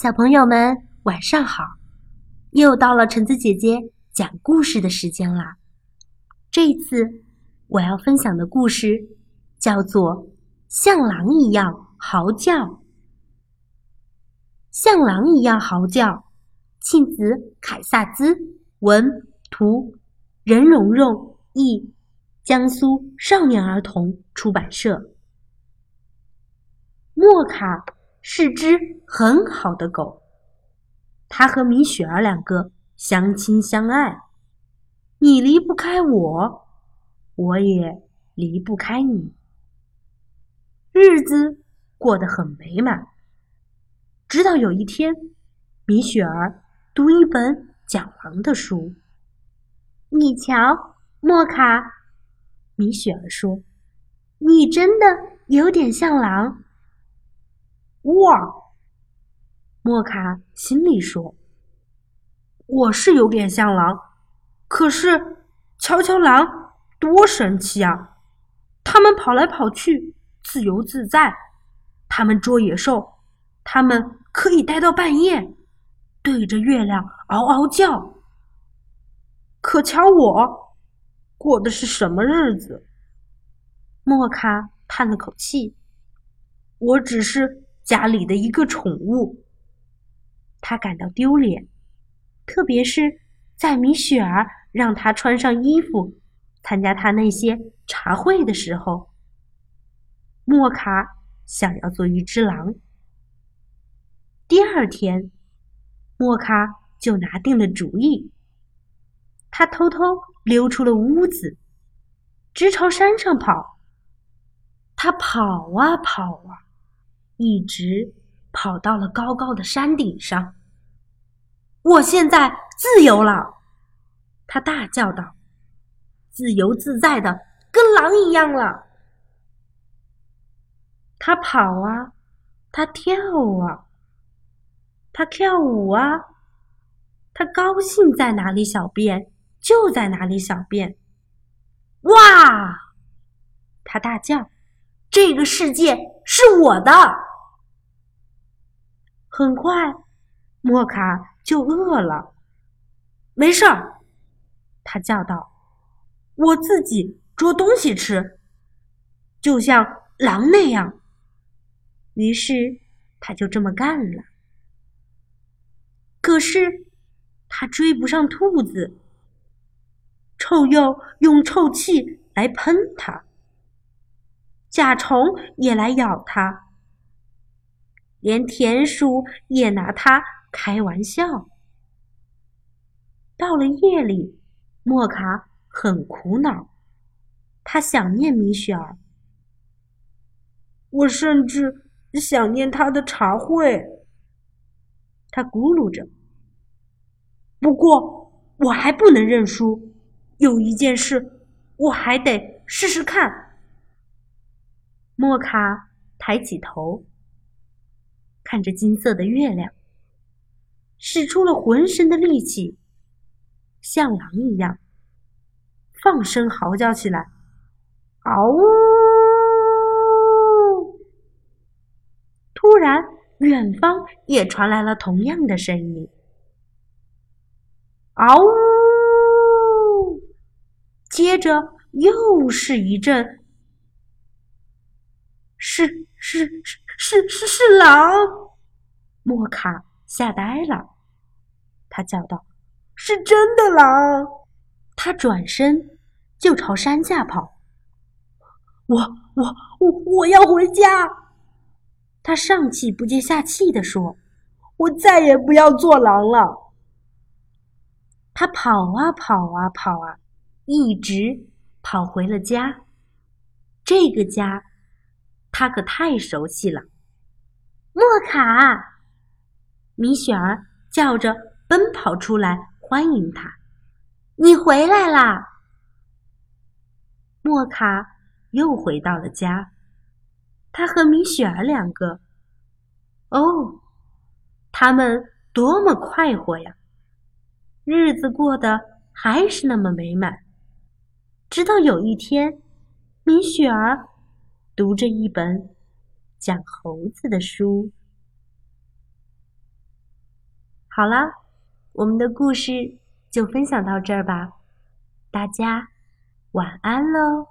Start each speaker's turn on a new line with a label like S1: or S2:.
S1: 小朋友们，晚上好！又到了橙子姐姐讲故事的时间啦。这一次我要分享的故事叫做《像狼一样嚎叫》。像狼一样嚎叫，庆子凯萨兹文图，任蓉蓉译，江苏少年儿童出版社。莫卡。是只很好的狗，它和米雪儿两个相亲相爱，你离不开我，我也离不开你，日子过得很美满。直到有一天，米雪儿读一本讲狼的书，你瞧，莫卡，米雪儿说：“你真的有点像狼。”
S2: 哇！
S1: 莫卡心里说：“
S2: 我是有点像狼，可是瞧瞧狼多神气啊！它们跑来跑去，自由自在；它们捉野兽，它们可以待到半夜，对着月亮嗷嗷叫。可瞧我，过的是什么日子？”
S1: 莫卡叹了口气：“
S2: 我只是……”家里的一个宠物，
S1: 他感到丢脸，特别是在米雪儿让他穿上衣服参加他那些茶会的时候。莫卡想要做一只狼。第二天，莫卡就拿定了主意，他偷偷溜出了屋子，直朝山上跑。他跑啊跑啊。一直跑到了高高的山顶上。我现在自由了，他大叫道：“自由自在的，跟狼一样了。”他跑啊，他跳啊，他跳舞啊，他高兴在哪里小便就在哪里小便。哇！他大叫：“这个世界是我的！”很快，莫卡就饿了。
S2: 没事儿，他叫道：“我自己捉东西吃，就像狼那样。”
S1: 于是，他就这么干了。可是，他追不上兔子，臭鼬用臭气来喷他，甲虫也来咬他。连田鼠也拿它开玩笑。到了夜里，莫卡很苦恼，他想念米雪儿，
S2: 我甚至想念他的茶会。
S1: 他咕噜着。
S2: 不过我还不能认输，有一件事我还得试试看。
S1: 莫卡抬起头。看着金色的月亮，使出了浑身的力气，像狼一样放声嚎叫起来：“嗷呜！”突然，远方也传来了同样的声音：“嗷呜！”接着又是一阵，是是是。是是是狼！莫卡吓呆了，他叫道：“是真的狼！”他转身就朝山下跑。
S2: 我我我我要回家！
S1: 他上气不接下气地说：“
S2: 我再也不要做狼了。”
S1: 他跑啊跑啊跑啊，一直跑回了家。这个家。他可太熟悉了，莫卡，米雪儿叫着奔跑出来欢迎他。你回来啦！莫卡又回到了家，他和米雪儿两个，哦，他们多么快活呀！日子过得还是那么美满，直到有一天，米雪儿。读着一本讲猴子的书。好了，我们的故事就分享到这儿吧，大家晚安喽。